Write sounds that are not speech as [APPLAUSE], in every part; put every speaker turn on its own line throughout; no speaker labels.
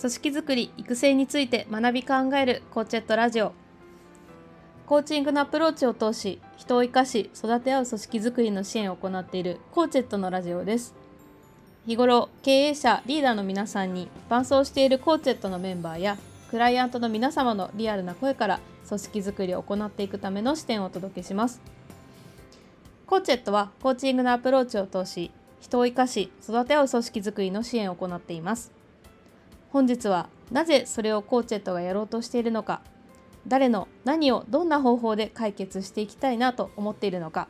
組織づくり育成について学び考えるコーチェットラジオ。コーチングのアプローチを通し人を生かし育て合う組織づくりの支援を行っているコーチェットのラジオです。日頃経営者リーダーの皆さんに伴走しているコーチェットのメンバーやクライアントの皆様のリアルな声から組織づくりを行っていくための視点をお届けします。コーチェットはコーチングのアプローチを通し人を生かし育て合う組織づくりの支援を行っています。本日はなぜそれをコーチェットがやろうとしているのか誰の何をどんな方法で解決していきたいなと思っているのか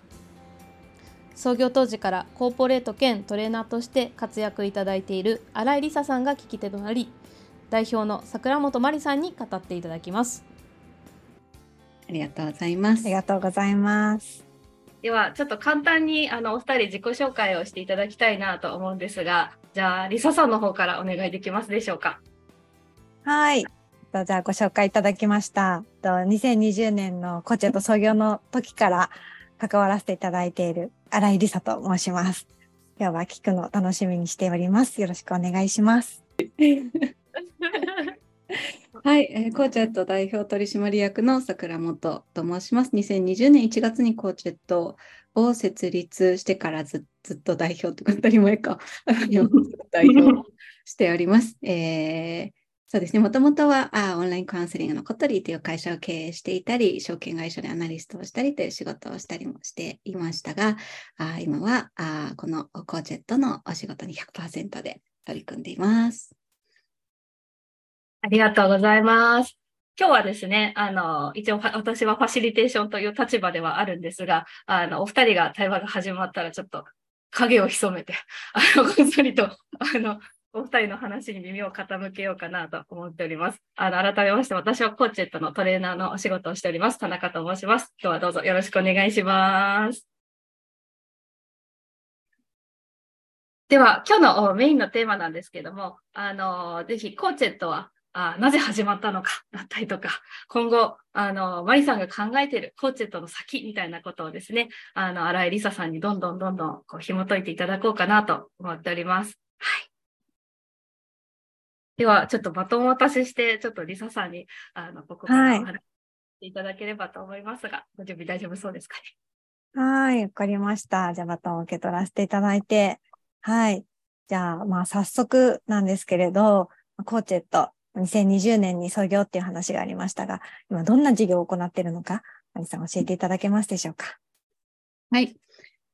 創業当時からコーポレート兼トレーナーとして活躍いただいている新井梨沙さんが聞き手となり代表の桜本真理さんに語っていただきます。
ありがとうございます。
ありがとうございます
ではちょっと簡単にあのお二人自己紹介をしていただきたいなと思うんですがじゃあ梨沙さんの方からお願いできますでしょうか。
はい。じゃあご紹介いただきました。2020年のコチェと創業の時から関わらせていただいている新井梨沙と申します。今日は聞くの楽しみにしております。よろしくお願いします [LAUGHS] [LAUGHS]
はい、えー、コーチェット代表取締役の桜本と申します。2020年1月にコーチェットを設立してからずっと代表とか当たり前か、[LAUGHS] 代表しております。えー、そうですね、もともとはあオンラインカウンセリングのコトリーという会社を経営していたり、証券会社でアナリストをしたりという仕事をしたりもしていましたが、あ今はあこのコーチェットのお仕事に100%で取り組んでいます。
ありがとうございます。今日はですね、あの、一応私はファシリテーションという立場ではあるんですが、あの、お二人が対話が始まったらちょっと影を潜めて、[LAUGHS] あの、こっそりと、あの、お二人の話に耳を傾けようかなと思っております。あの、改めまして、私はコーチェットのトレーナーのお仕事をしております。田中と申します。今日はどうぞよろしくお願いします。では、今日のメインのテーマなんですけども、あの、ぜひコーチェットはあなぜ始まったのかだったりとか、今後、あの、マリさんが考えているコーチェットの先みたいなことをですね、あの、荒井梨沙さんにどんどんどんどんこう紐解いていただこうかなと思っております。はい。では、ちょっとバトンを渡しして、ちょっと梨沙さんに、あの、ここからお話していただければと思いますが、はい、ご準備大丈夫そうですか
ね？はい、わかりました。じゃあ、バトンを受け取らせていただいて、はい。じゃあ、まあ、早速なんですけれど、コーチェット、2020年に創業っていう話がありましたが、今どんな事業を行っているのか、アリさん教えていただけますでしょうか？
はい。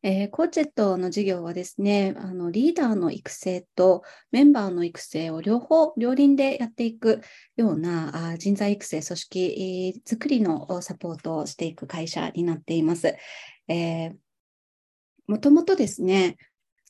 えー、コーチェットの事業はですね、あのリーダーの育成とメンバーの育成を両方、両輪でやっていくようなあ人材育成、組織作りのサポートをしていく会社になっています。えー、もともとですね、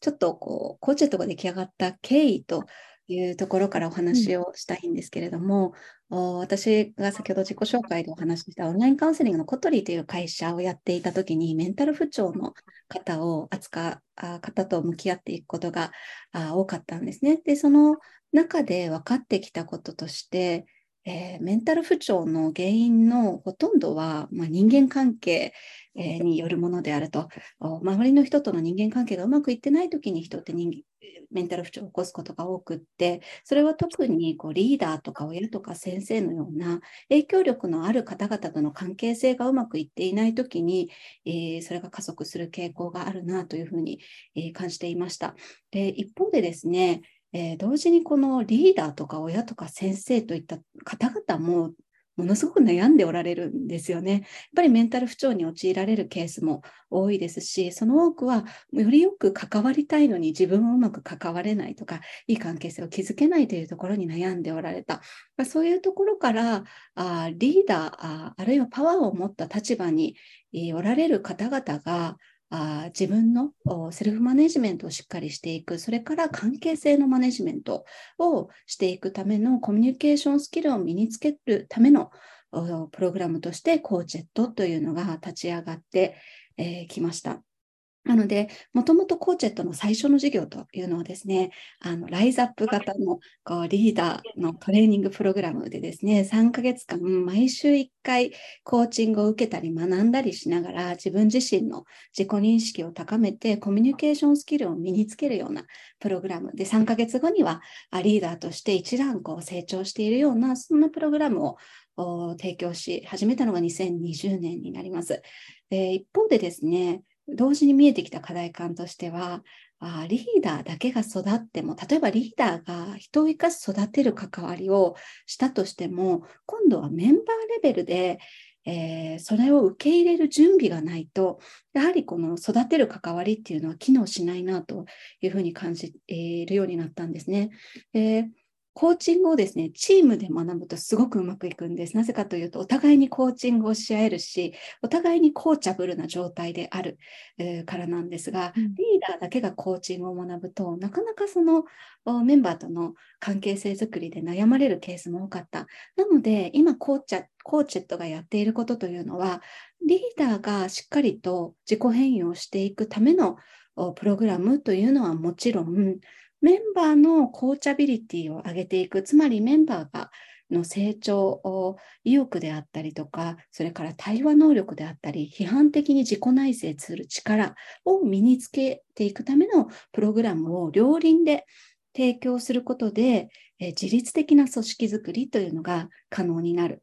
ちょっとこう、コーチェットが出来上がった経緯というところからお話をしたいんですけれども、うん、私が先ほど自己紹介でお話ししたオンラインカウンセリングのコトリーという会社をやっていたときに、メンタル不調の方を扱う方と向き合っていくことが多かったんですね。で、その中で分かってきたこととして、えー、メンタル不調の原因のほとんどは、まあ、人間関係、えー、によるものであると。周りの人との人間関係がうまくいってない時に人って人メンタル不調を起こすことが多くって、それは特にこうリーダーとか親とか先生のような影響力のある方々との関係性がうまくいっていない時に、えー、それが加速する傾向があるなというふうに、えー、感じていました。で一方でですね、えー、同時にこのリーダーとか親とか先生といった方々もものすごく悩んでおられるんですよね。やっぱりメンタル不調に陥られるケースも多いですし、その多くはよりよく関わりたいのに自分をうまく関われないとか、いい関係性を築けないというところに悩んでおられた。まそういうところからあリーダーあ、あるいはパワーを持った立場におられる方々が、あ自分のセルフマネジメントをしっかりしていく、それから関係性のマネジメントをしていくためのコミュニケーションスキルを身につけるためのプログラムとしてコーチェットというのが立ち上がってき、えー、ました。なので、もともとコーチェットの最初の授業というのはですね、あのライズアップ型のこうリーダーのトレーニングプログラムでですね、3ヶ月間、毎週1回コーチングを受けたり学んだりしながら、自分自身の自己認識を高めて、コミュニケーションスキルを身につけるようなプログラムで、3ヶ月後にはリーダーとして一段こう成長しているような、そんなプログラムを提供し始めたのが2020年になります。で一方でですね、同時に見えてきた課題感としては、あリーダーだけが育っても、例えばリーダーが人を生かし育てる関わりをしたとしても、今度はメンバーレベルで、えー、それを受け入れる準備がないと、やはりこの育てる関わりっていうのは機能しないなというふうに感じるようになったんですね。えーコーチングをですね、チームで学ぶとすごくうまくいくんです。なぜかというと、お互いにコーチングをし合えるし、お互いにコーチャブルな状態である、えー、からなんですが、リーダーだけがコーチングを学ぶと、なかなかそのメンバーとの関係性づくりで悩まれるケースも多かった。なので、今コーチャ、コーチェットがやっていることというのは、リーダーがしっかりと自己変容していくためのプログラムというのはもちろん、メンバーのコーチャビリティを上げていく、つまりメンバーがの成長を意欲であったりとか、それから対話能力であったり、批判的に自己内省する力を身につけていくためのプログラムを両輪で提供することで、え自律的な組織づくりというのが可能になる。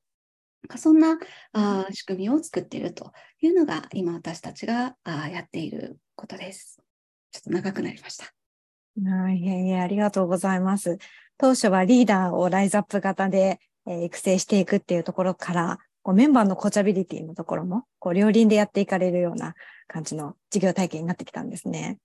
そんなあ仕組みを作っているというのが今私たちがあやっていることです。ちょっと長くなりました。
はい、いえいえ、ありがとうございます。当初はリーダーをライズアップ型で、えー、育成していくっていうところから、こうメンバーのコーチャビリティのところも、こう両輪でやっていかれるような感じの事業体験になってきたんですね。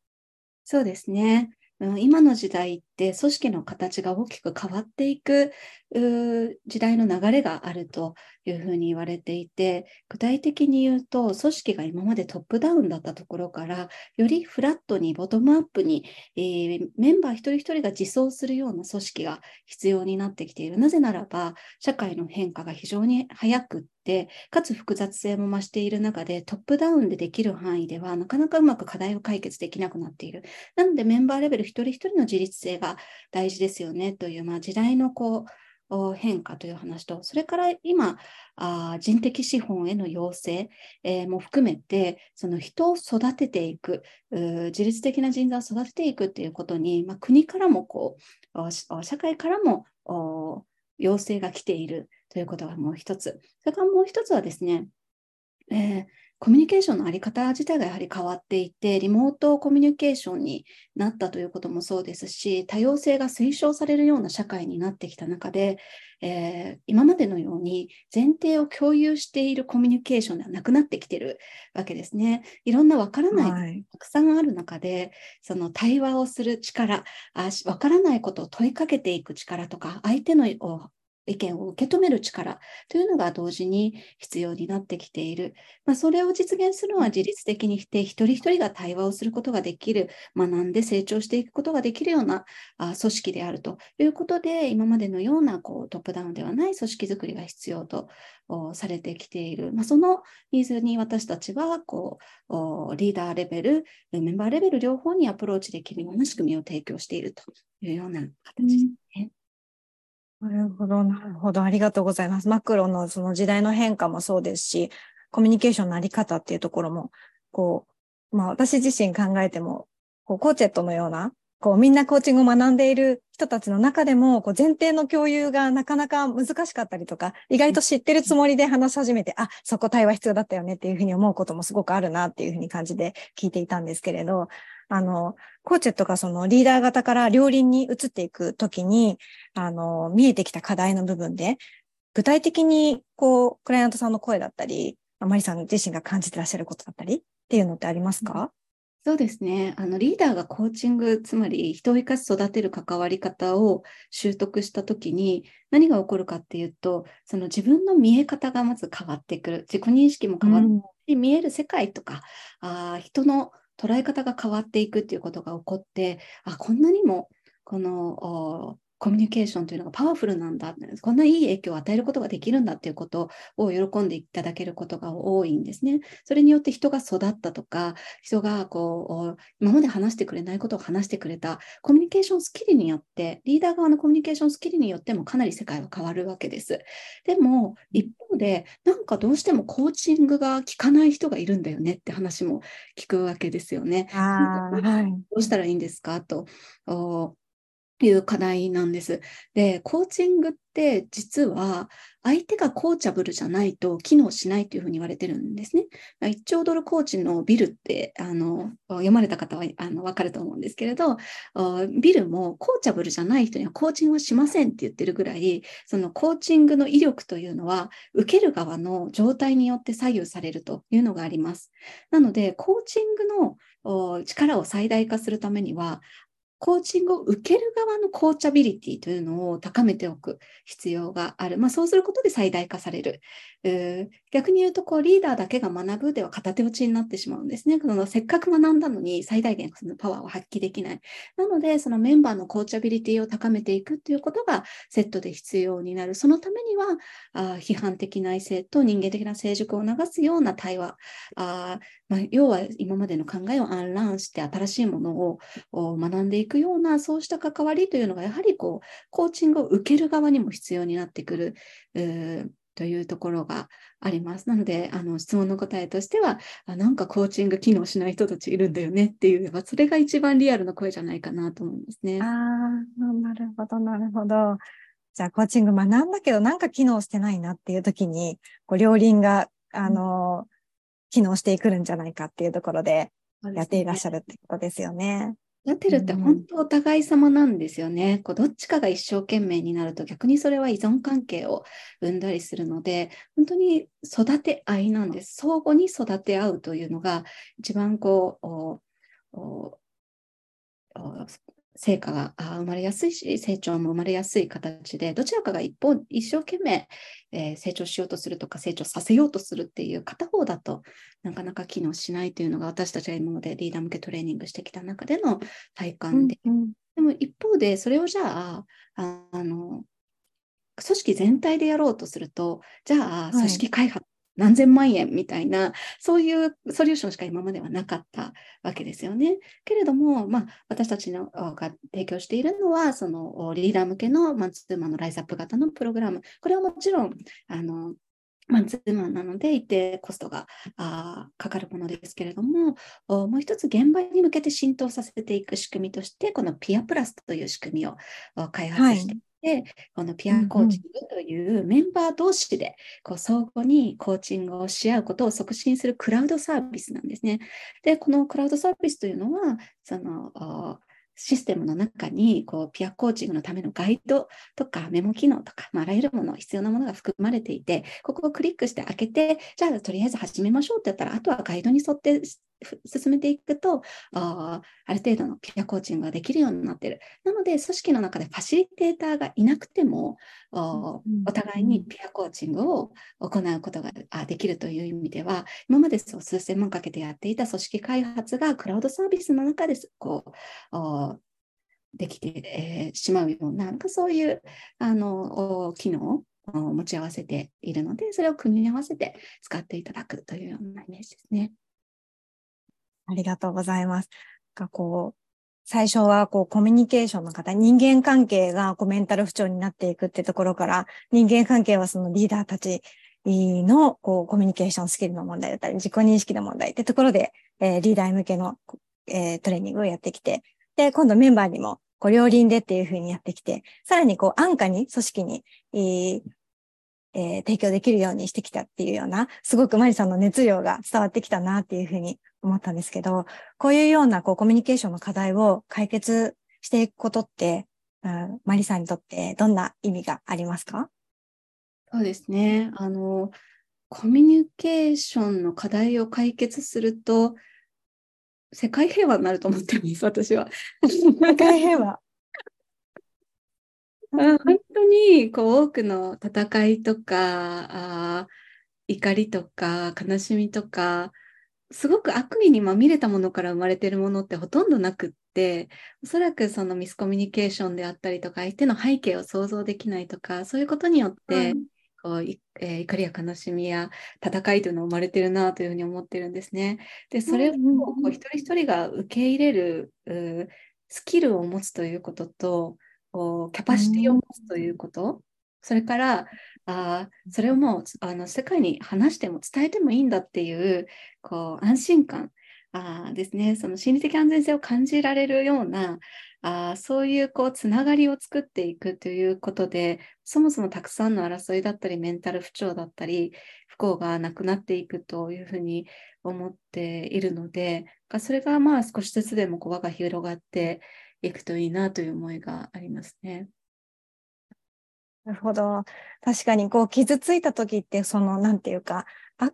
そうですね。今の時代って組織の形が大きく変わっていく時代の流れがあるというふうに言われていて具体的に言うと組織が今までトップダウンだったところからよりフラットにボトムアップに、えー、メンバー一人一人が自走するような組織が必要になってきているなぜならば社会の変化が非常に早くって、かつ複雑性も増している中で、トップダウンでできる範囲では、なかなかうまく課題を解決できなくなっている。なので、メンバーレベル一人一人の自立性が大事ですよねという、まあ、時代のこう、変化という話と、それから今、人的資本への要請、えー、も含めて、その人を育てていく、自律的な人材を育てていくっていうことに、まあ、国からもこう、社会からも要請が来ているということがもう一つ。それからもう一つはですね、えー、コミュニケーションのあり方自体がやはり変わっていて、リモートコミュニケーションになったということもそうですし、多様性が推奨されるような社会になってきた中で、えー、今までのように前提を共有しているコミュニケーションではなくなってきてるわけですね。いろんなわからないたくさんある中で、はい、その対話をする力、わからないことを問いかけていく力とか、相手の意見を受け止める力というのが同時に必要になってきている。まあ、それを実現するのは自律的にして一人一人が対話をすることができる、学んで成長していくことができるようなあ組織であるということで、今までのようなこうトップダウンではない組織づくりが必要とされてきている。まあ、そのニーズに私たちはこうリーダーレベル、メンバーレベル両方にアプローチできるような仕組みを提供しているというような形ですね。うん
なるほど、なるほど。ありがとうございます。マクロのその時代の変化もそうですし、コミュニケーションのあり方っていうところも、こう、まあ私自身考えても、こうコーチェットのような、こうみんなコーチングを学んでいる人たちの中でも、こう前提の共有がなかなか難しかったりとか、意外と知ってるつもりで話し始めて、あ、そこ対話必要だったよねっていうふうに思うこともすごくあるなっていうふうに感じで聞いていたんですけれど、あの、コーチェットがそのリーダー型から両輪に移っていくときに、あの、見えてきた課題の部分で、具体的に、こう、クライアントさんの声だったり、マリさん自身が感じてらっしゃることだったりっていうのってありますか、
そうですね。あのリーダーがコーチング、つまり人を生かし育てる関わり方を習得したときに何が起こるかっていうと、その自分の見え方がまず変わってくる。自己認識も変わって、うん、見える世界とか、あ人の捉え方が変わっていくっていうことが起こって、あ、こんなにもこのコミュニケーションというのがパワフルなんだ、こんないい影響を与えることができるんだっていうことを喜んでいただけることが多いんですね。それによって人が育ったとか、人がこう、今まで話してくれないことを話してくれた、コミュニケーションスキルによって、リーダー側のコミュニケーションスキルによってもかなり世界は変わるわけです。でも、一方で、なんかどうしてもコーチングが効かない人がいるんだよねって話も聞くわけですよね。
はい、
どうしたらいいんですか？と。っていう課題なんです。で、コーチングって実は相手がコーチャブルじゃないと機能しないというふうに言われてるんですね。1兆ドルコーチのビルってあの読まれた方はあの分かると思うんですけれど、ビルもコーチャブルじゃない人にはコーチングはしませんって言ってるぐらい、そのコーチングの威力というのは受ける側の状態によって左右されるというのがあります。なので、コーチングの力を最大化するためには、コーチングを受ける側のコーチャビリティというのを高めておく必要がある。まあ、そうすることで最大化される。逆に言うとこう、リーダーだけが学ぶでは片手落ちになってしまうんですね。そのせっかく学んだのに最大限そのパワーを発揮できない。なので、そのメンバーのコーチャビリティを高めていくということがセットで必要になる。そのためには、あ批判的な異性と人間的な成熟を促すような対話。あまあ、要は今までの考えをアンランして新しいものを学んでいくようなそうした関わりというのがやはりこうコーチングを受ける側にも必要になってくる。というところがあります。なので、あの質問の答えとしてはあ、なんかコーチング機能しない人たちいるんだよねっていう、それが一番リアルな声じゃないかなと思いますね。
ああ、なるほど、なるほど。じゃあ、コーチング学んだけど、なんか機能してないなっていう時に、こう両輪が、あの、うん機能してくるんじゃないかっていうところでやっていらっしゃるってことですよね。
やってるって本当お互い様なんですよね。こうどっちかが一生懸命になると逆にそれは依存関係を生んだりするので本当に育て合いなんです。相互に育て合うというのが一番こう成果が生まれやすいし、成長も生まれやすい形で、どちらかが一方、一生懸命、えー、成長しようとするとか、成長させようとするっていう片方だとなかなか機能しないというのが、私たちが今までリーダー向けトレーニングしてきた中での体感で。うんうん、でも一方で、それをじゃあ、あの、組織全体でやろうとすると、じゃあ、組織開発何千万円みたいな、そういうソリューションしか今まではなかったわけですよね。けれども、まあ、私たちのが提供しているのは、そのリーダー向けのマンツーマンのライズアップ型のプログラム。これはもちろん、あの、マンツーマンなので一定コストがあかかるものですけれども、もう一つ現場に向けて浸透させていく仕組みとして、このピアプラスという仕組みを開発してで、このピアコーチングというメンバー同士でこう相互にコーチングをし合うことを促進するクラウドサービスなんですね。で、このクラウドサービスというのは、そのシステムの中にこうピアコーチングのためのガイドとかメモ機能とか、まあ、あらゆるもの、必要なものが含まれていて、ここをクリックして開けて、じゃあとりあえず始めましょうってやったら、あとはガイドに沿って進めていくとあ、ある程度のピアコーチングができるようになっている。なので、組織の中でファシリテーターがいなくても、お互いにピアコーチングを行うことができるという意味では、今までそう数千万かけてやっていた組織開発がクラウドサービスの中でこうできて、えー、しまうような、なんかそういうあの機能を持ち合わせているので、それを組み合わせて使っていただくというようなイメージですね。
ありがとうございます。がこう最初はこうコミュニケーションの方、人間関係がこうメンタル不調になっていくってところから、人間関係はそのリーダーたちのこうコミュニケーションスキルの問題だったり、自己認識の問題ってところで、えー、リーダー向けの、えー、トレーニングをやってきて、で、今度メンバーにもこう両輪でっていうふうにやってきて、さらにこう安価に組織に、えーえー、提供できるようにしてきたっていうような、すごくマリさんの熱量が伝わってきたなっていうふうに思ったんですけど、こういうようなこうコミュニケーションの課題を解決していくことって、うん、マリさんにとってどんな意味がありますか？
そうですね。あの、コミュニケーションの課題を解決すると、世界平和になると思ってます、私は。
世界平和。
本当にこう多くの戦いとかあ怒りとか悲しみとかすごく悪意にまみれたものから生まれてるものってほとんどなくって、おそらくそのミスコミュニケーションであったりとか、相手の背景を想像できないとか、そういうことによって、うんこうえー、怒りや悲しみや戦いというのが生まれてるなというふうに思ってるんですね。で、それをこう一人一人が受け入れる、スキルを持つということと、キャパシティを持つということ、それからあそれをもうあの世界に話しても伝えてもいいんだっていうこう安心感。あですね、その心理的安全性を感じられるようなあそういうこうつながりを作っていくということで、そもそもたくさんの争いだったり、メンタル不調だったり、不幸がなくなっていくというふうに思っているので、それがまあ少しずつでもこう輪が広がっていくといいなという思いがありますね。
なるほど。確かに、こう、傷ついた時って、その、なんていうか、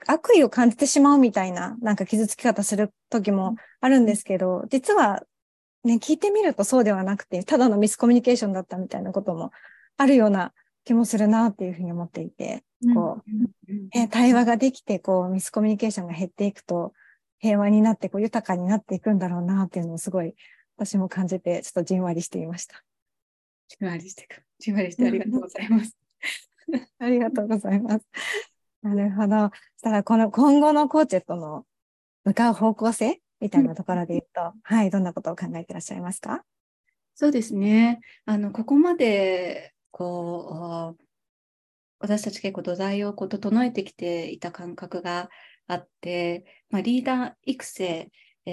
悪意を感じてしまうみたいな、なんか傷つき方する時もあるんですけど、実は、ね、聞いてみるとそうではなくて、ただのミスコミュニケーションだったみたいなこともあるような気もするなっていうふうに思っていて、こう、ね、対話ができて、こう、ミスコミュニケーションが減っていくと、平和になって、こう、豊かになっていくんだろうなっていうのをすごい、私も感じて、ちょっとじんわりしていました。
じんわりしてく。じんわりしてありがとうございます。[LAUGHS]
ありがとうございます。なるほど。そしたら、この今後のコーチェットの向かう方向性みたいなところで言うと、うん、はい、どんなことを考えていらっしゃいますか？
そうですね。あの、ここまで、こう、私たち結構土台をこう整えてきていた感覚があって、まあ、リーダー育成え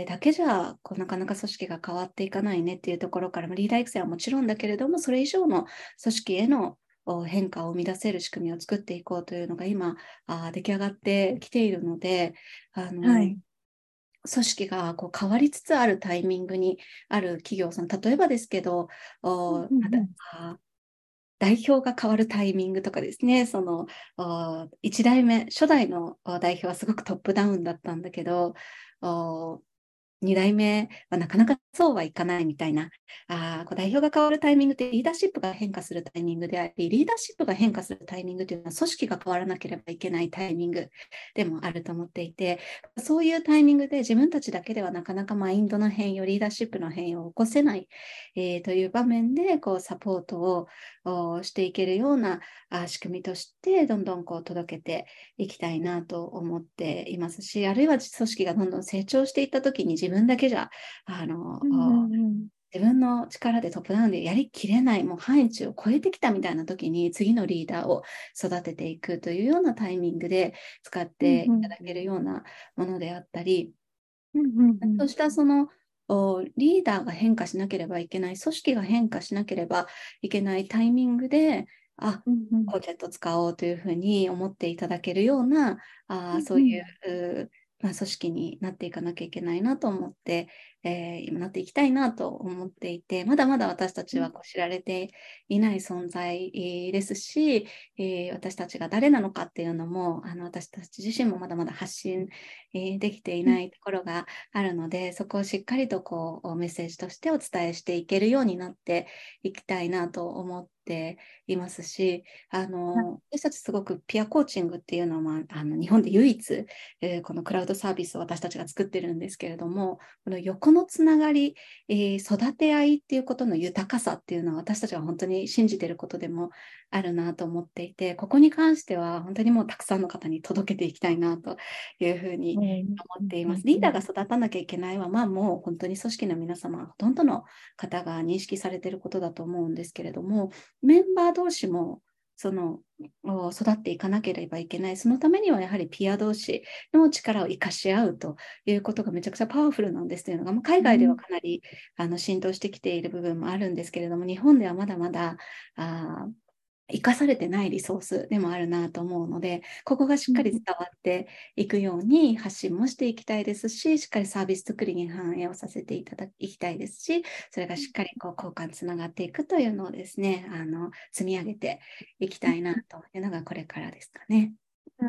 だけじゃこうなかなか組織が変わっていかないねっていうところから、リーダー育成はもちろんだけれども、それ以上の組織への変化を生み出せる仕組みを作っていこうというのが今、あ出来上がってきているので、あの、はい、組織がこう変わりつつあるタイミングにある企業さん、例えばですけど、うんうん代表が変わるタイミングとかですね、その1代目、初代の代表はすごくトップダウンだったんだけど、2代目はなかなかそうはいかないみたいな、あこう代表が変わるタイミングってリーダーシップが変化するタイミングであり、リーダーシップが変化するタイミングというのは組織が変わらなければいけないタイミングでもあると思っていて、そういうタイミングで自分たちだけではなかなかマインドの変容、リーダーシップの変容を起こせない、えー、という場面でこうサポートをしていけるようなあ仕組みとして、どんどんこう届けていきたいなと思っていますし、あるいは組織がどんどん成長していったときに自分だけじゃあの、うんうん、自分の力でトップダウンでやりきれない、もう範囲値を超えてきたみたいな時に次のリーダーを育てていくというようなタイミングで使っていただけるようなものであったり、うんうんうん、そうしたそのリーダーが変化しなければいけない、組織が変化しなければいけないタイミングで、あ、コーチェット使おうというふうに思っていただけるような、あそういう、まあ、組織になっていかなきゃいけないなと思って、えー、今なっていきたいなと思っていて、まだまだ私たちはこう知られていない存在ですし、えー、私たちが誰なのかっていうのも、あの私たち自身もまだまだ発信、えー、できていないところがあるので、そこをしっかりとこうメッセージとしてお伝えしていけるようになっていきたいなと思っていますし、あの、私たちすごくピアコーチングっていうのは、あの日本で唯一、えー、このクラウドサービスを私たちが作ってるんですけれども、この横のつながり、えー、育て合いっていうことの豊かさっていうのは私たちは本当に信じてることでもあるなと思っていて、ここに関しては本当にもうたくさんの方に届けていきたいなというふうに思っています。リーダーが育たなきゃいけないは、まあもう本当に組織の皆様、ほとんどの方が認識されていることだと思うんですけれども、メンバー同士もその育っていかなければいけない。そのためにはやはりピア同士の力を生かし合うということがめちゃくちゃパワフルなんですというのが、まあ、海外ではかなり、あの浸透してきている部分もあるんですけれども、日本ではまだまだあ生かされてないリソースでもあるなと思うので、ここがしっかり伝わっていくように発信もしていきたいですし、しっかりサービス作りに反映をさせていただきたいですし、それがしっかりこう交換つながっていくというのをですね、あの積み上げていきたいなというのがこれからですかね。
あ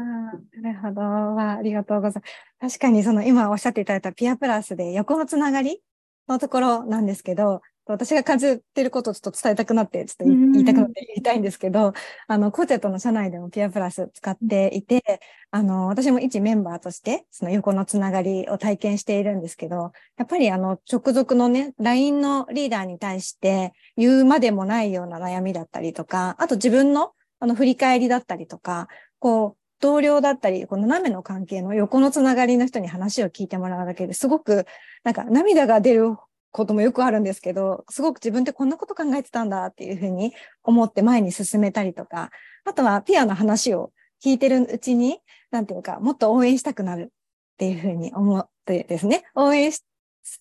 なるほど。ありがとうございます。確かにその今おっしゃっていただいたピアプラスで横のつながりのところなんですけど、私が感じてることをちょっと伝えたくなって、ちょっと言いたくなって言いたいんですけど、あの、コーチェットの社内でもピアプラス使っていて、あの、私も一メンバーとして、その横のつながりを体験しているんですけど、やっぱりあの、直属のね、LINE のリーダーに対して言うまでもないような悩みだったりとか、あと自分のあの、振り返りだったりとか、こう、同僚だったり、この斜めの関係の横のつながりの人に話を聞いてもらうだけですごく、なんか涙が出ることもよくあるんですけど、すごく自分ってこんなこと考えてたんだっていうふうに思って前に進めたりとか、あとはピアの話を聞いてるうちに、なんていうか、もっと応援したくなるっていうふうに思ってですね、応援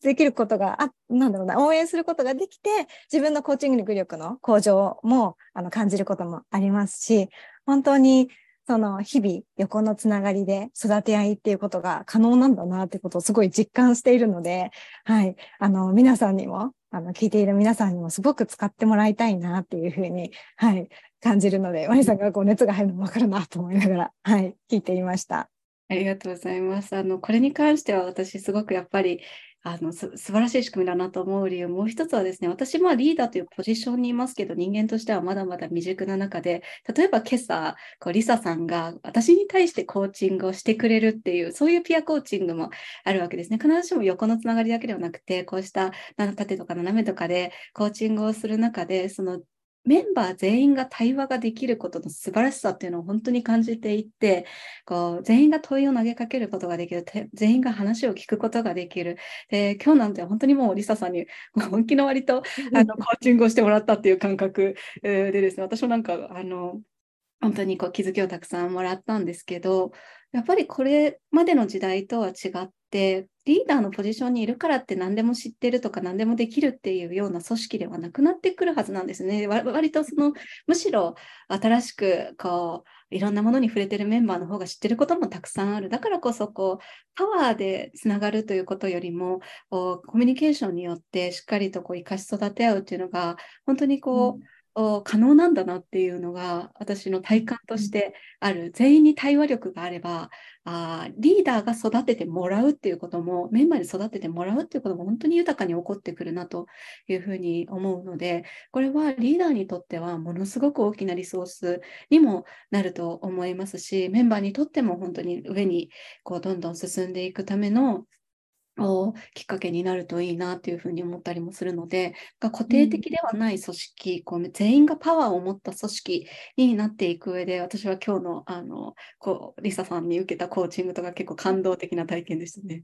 できることが、あ、なんだろうな、応援することができて、自分のコーチング力の向上もあの感じることもありますし、本当にその日々横のつながりで育て合いっていうことが可能なんだなってことをすごい実感しているので、はい、あの、皆さんにも、あの、聞いている皆さんにもすごく使ってもらいたいなっていうふうに、はい、感じるので、ワニさんがこう熱が入るのもわかるなと思いながら、はい、聞いていました。
ありがとうございます。あの、これに関しては私すごくやっぱりあのす素晴らしい仕組みだなと思う理由、もう一つはですね、私もリーダーというポジションにいますけど、人間としてはまだまだ未熟な中で、例えば今朝、こうリサさんが私に対してコーチングをしてくれるっていう、そういうピアコーチングもあるわけですね。必ずしも横のつながりだけではなくて、こうした縦とか斜めとかでコーチングをする中で、そのメンバー全員が対話ができることの素晴らしさっていうのを本当に感じていて、こう全員が問いを投げかけることができる、全員が話を聞くことができる。で今日なんて本当にもうリサさんに本気の割とあのコーチングをしてもらったっていう感覚でですね、私もなんかあの本当にこう気づきをたくさんもらったんですけど、やっぱりこれまでの時代とは違って、リーダーのポジションにいるからって何でも知ってるとか何でもできるっていうような組織ではなくなってくるはずなんですね。割とそのむしろ新しくこういろんなものに触れてるメンバーの方が知ってることもたくさんある。だからこそこうパワーでつながるということよりもコミュニケーションによってしっかりとこう生かし育て合うっていうのが本当にこう、うん可能なんだなっていうのが私の体感としてある。全員に対話力があればあリーダーが育ててもらうっていうこともメンバーに育ててもらうっていうことも本当に豊かに起こってくるなというふうに思うのでこれはリーダーにとってはものすごく大きなリソースにもなると思いますしメンバーにとっても本当に上にこうどんどん進んでいくためのきっかけになるといいなというふうに思ったりもするので、固定的ではない組織、うん、こう全員がパワーを持った組織になっていく上で、私は今日のあのこうリサさんに受けたコーチングとか結構感動的な体験でしたね。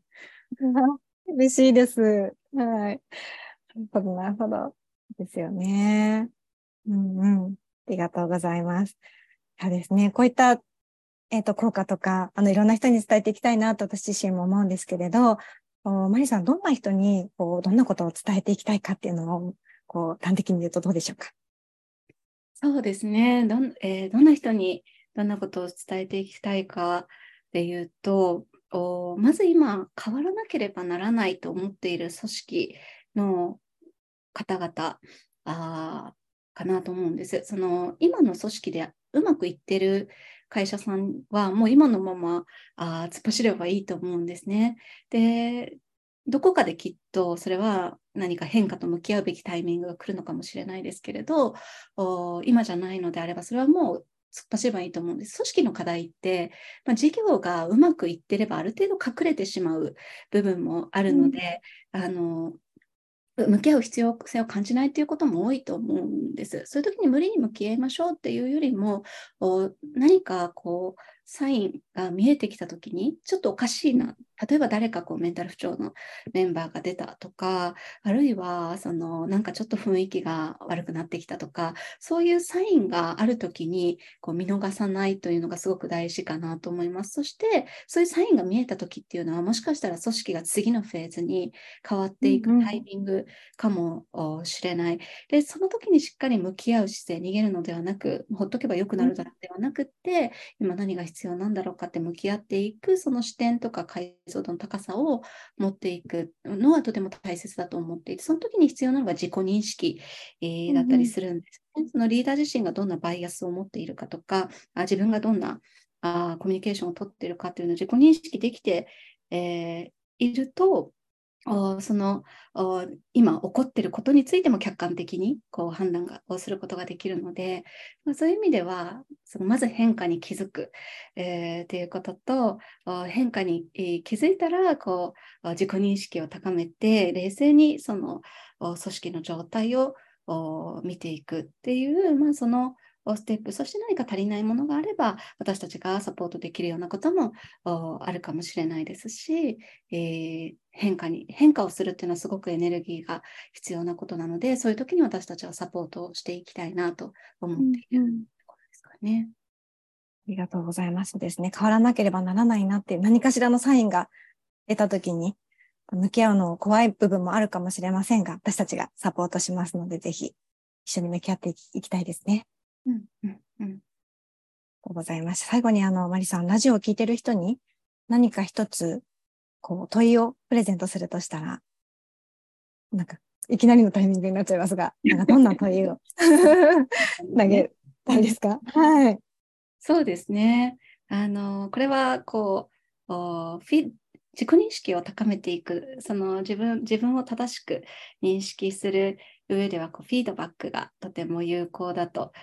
嬉しいです。はい。なるほど、なるほど。ですよね。うんうん。ありがとうございます。そうですね。こういったえっ、ー、と、効果とか、あの、いろんな人に伝えていきたいなと私自身も思うんですけれど、マリさん、どんな人に、こう、どんなことを伝えていきたいかっていうのを、こう、端的に言うとどうでしょうか？
そうですね。どん,、えー、どんな人にどんなことを伝えていきたいかっていうと、おまず今、変わらなければならないと思っている組織の方々あかなと思うんです。その今の組織でうまくいってる会社さんはもう今のままあ突っ走ればいいと思うんですね。で、どこかできっとそれは何か変化と向き合うべきタイミングが来るのかもしれないですけれど、今じゃないのであればそれはもう突っ走ればいいと思うんです。組織の課題って、まあ、事業がうまくいってればある程度隠れてしまう部分もあるので、うん、あの向き合う必要性を感じないということも多いと思うんです。そういう時に無理に向き合いましょうっていうよりも、何かこう、サインが見えてきた時に、ちょっとおかしいな。例えば誰かこうメンタル不調のメンバーが出たとか、あるいはそのなんかちょっと雰囲気が悪くなってきたとか、そういうサインがあるときにこう見逃さないというのがすごく大事かなと思います。そして、そういうサインが見えたときっていうのは、もしかしたら組織が次のフェーズに変わっていくタイミングかもしれない。で、その時にしっかり向き合う姿勢、逃げるのではなく、ほっとけばよくなるだろうではなくって、今何が必要必要なんだろうかって向き合っていくその視点とか解像度の高さを持っていくのはとても大切だと思っていてその時に必要なのが自己認識、えー、だったりするんですね、うん、そのリーダー自身がどんなバイアスを持っているかとかあ自分がどんなあコミュニケーションをとっているかというのを自己認識できて、えー、いるとその今起こってることについても客観的にこう判断がをすることができるので、まあ、そういう意味ではそのまず変化に気づく、えー、っていうことと変化に、気づいたらこう自己認識を高めて冷静にその組織の状態を見ていくっていう、まあ、そのステップ、そして何か足りないものがあれば、私たちがサポートできるようなこともあるかもしれないですし、えー、変化に、変化をするっていうのはすごくエネルギーが必要なことなので、そういう時に私たちはサポートをしていきたいなと思っているところですかね。
ありがとうございますですね。変わらなければならないなっていう何かしらのサインが出た時に、向き合うの怖い部分もあるかもしれませんが、私たちがサポートしますので、ぜひ一緒に向き合っていきたいですね。うんうんうん。ございます。最後にあの、マリさん、ラジオを聞いてる人に何か一つ、こう、問いをプレゼントするとしたら、なんか、いきなりのタイミングになっちゃいますが、なんかどんな問いを [LAUGHS] 投げたいですか？はい。
そうですね。あの、これは、こう、フィ自己認識を高めていく、その自分自分を正しく認識する上ではこうフィードバックがとても有効だと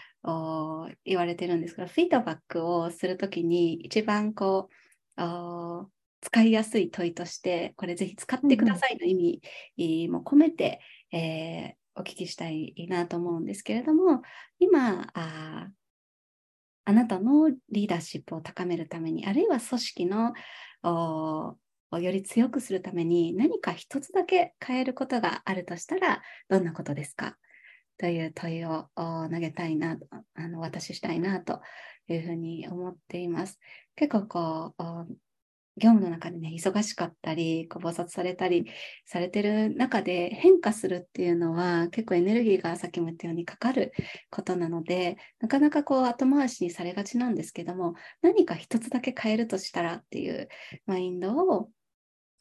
言われてるんですが、フィードバックをするときに一番こう使いやすい問いとして、これぜひ使ってくださいの意味も込めて、うん、えー、お聞きしたいなと思うんですけれども、今、ああなたのリーダーシップを高めるために、あるいは組織のをより強くするために何か一つだけ変えることがあるとしたらどんなことですか？という問いを投げたいな、あの私したいなというふうに思っています。結構こう、業務の中でね、忙しかったり、ご菩薩されたりされてる中で変化するっていうのは結構エネルギーがさっきも言ったようにかかることなので、なかなかこう後回しにされがちなんですけども、何か一つだけ変えるとしたらっていうマインドを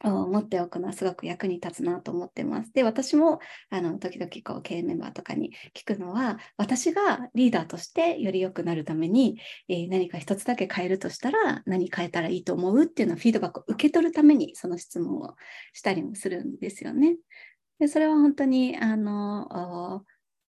持っておくのはすごく役に立つなと思ってます。で、私もあの時々こう経営メンバーとかに聞くのは、私がリーダーとしてより良くなるために、えー、何か一つだけ変えるとしたら何変えたらいいと思うっていうのをフィードバックを受け取るためにその質問をしたりもするんですよね。でそれは本当にあの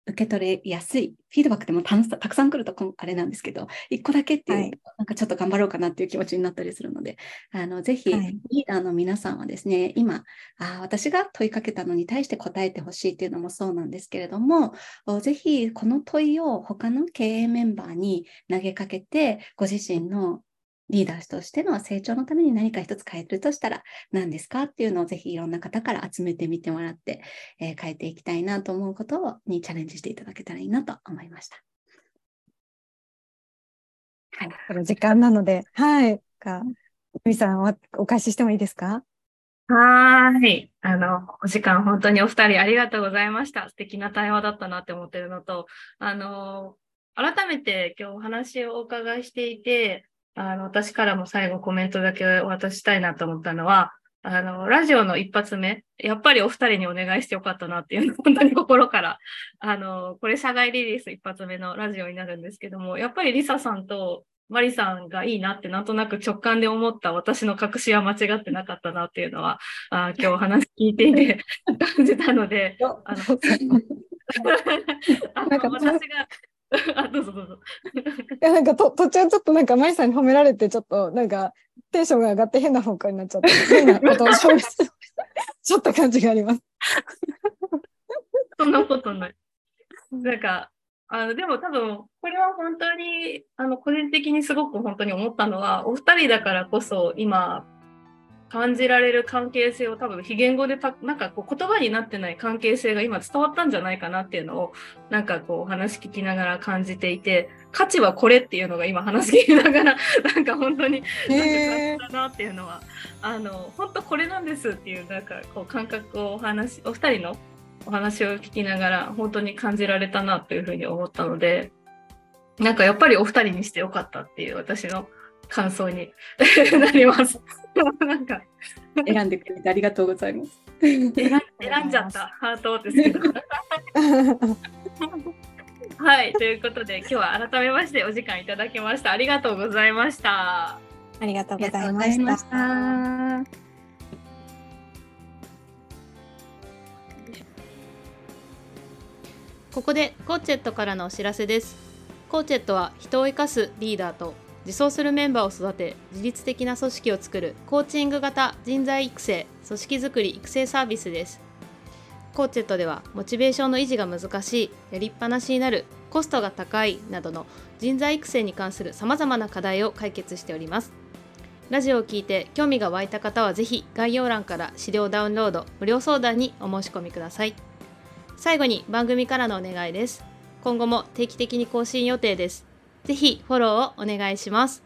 受け取れやすい。フィードバックでもたくさん来るとあれなんですけど、1個だけっていう、はい、なんかちょっと頑張ろうかなっていう気持ちになったりするので、あのぜひ、リーダーの皆さんはですね、今あ、私が問いかけたのに対して答えてほしいっていうのもそうなんですけれども、ぜひこの問いを他の経営メンバーに投げかけて、ご自身のリーダーとしての成長のために何か一つ変えるとしたら何ですかっていうのをぜひいろんな方から集めてみてもらって、えー、変えていきたいなと思うことにチャレンジしていただけたらいいなと思いました。
はい、この時間なので、はい。か、みさんはお返ししてもいいですか？
はい。あの、お時間本当にお二人ありがとうございました。素敵な対話だったなって思ってるのと、あの、改めて今日お話をお伺いしていて、あの、私からも最後コメントだけお渡ししたいなと思ったのは、あの、ラジオの一発目、やっぱりお二人にお願いしてよかったなっていうの、本当に心から、あの、これ社外リリース一発目のラジオになるんですけども、やっぱりリサさんとマリさんがいいなってなんとなく直感で思った私の隠しは間違ってなかったなっていうのは、あ今日話聞いていて [LAUGHS] 感じたので、あの、[LAUGHS] あの私が [LAUGHS] あ、どうぞどうぞ。い
や、なんかと途中ちょっとなんか、マリさんに褒められて、ちょっとなんか、テンションが上がって変な方向になっちゃって、[LAUGHS] 変なことをし [LAUGHS] ちょっと感じがあります。
そんなことない。なんか、あのでも多分、これは本当に、あの、個人的にすごく本当に思ったのは、お二人だからこそ、今、感じられる関係性を多分非言語でたなんかこう言葉になってない関係性が今伝わったんじゃないかなっていうのをなんかこう話聞きながら感じていて価値はこれっていうのが今話聞きながらなんか本当になんかだなっていうのはあの本当これなんですっていうなんかこう感覚をお話お二人のお話を聞きながら本当に感じられたなというふうに思ったのでなんかやっぱりお二人にしてよかったっていう私の感想に [LAUGHS] なります。なんか
選んでくれてありがとうございます。
選んじゃったハートですけど。はい、ということで今日は改めましてお時間いただきました。ありがとうございました。
ありがとうございました。した
ここでコーチェットからのお知らせです。コーチェットは人を生かすリーダーと自走するメンバーを育て自律的な組織を作るコーチング型人材育成組織づくり育成サービスです。コーチェットではモチベーションの維持が難しいやりっぱなしになるコストが高いなどの人材育成に関するさまざまな課題を解決しております。ラジオを聞いて興味が湧いた方はぜひ概要欄から資料ダウンロード無料相談にお申し込みください。最後に番組からのお願いです。今後も定期的に更新予定です。ぜひフォローをお願いします。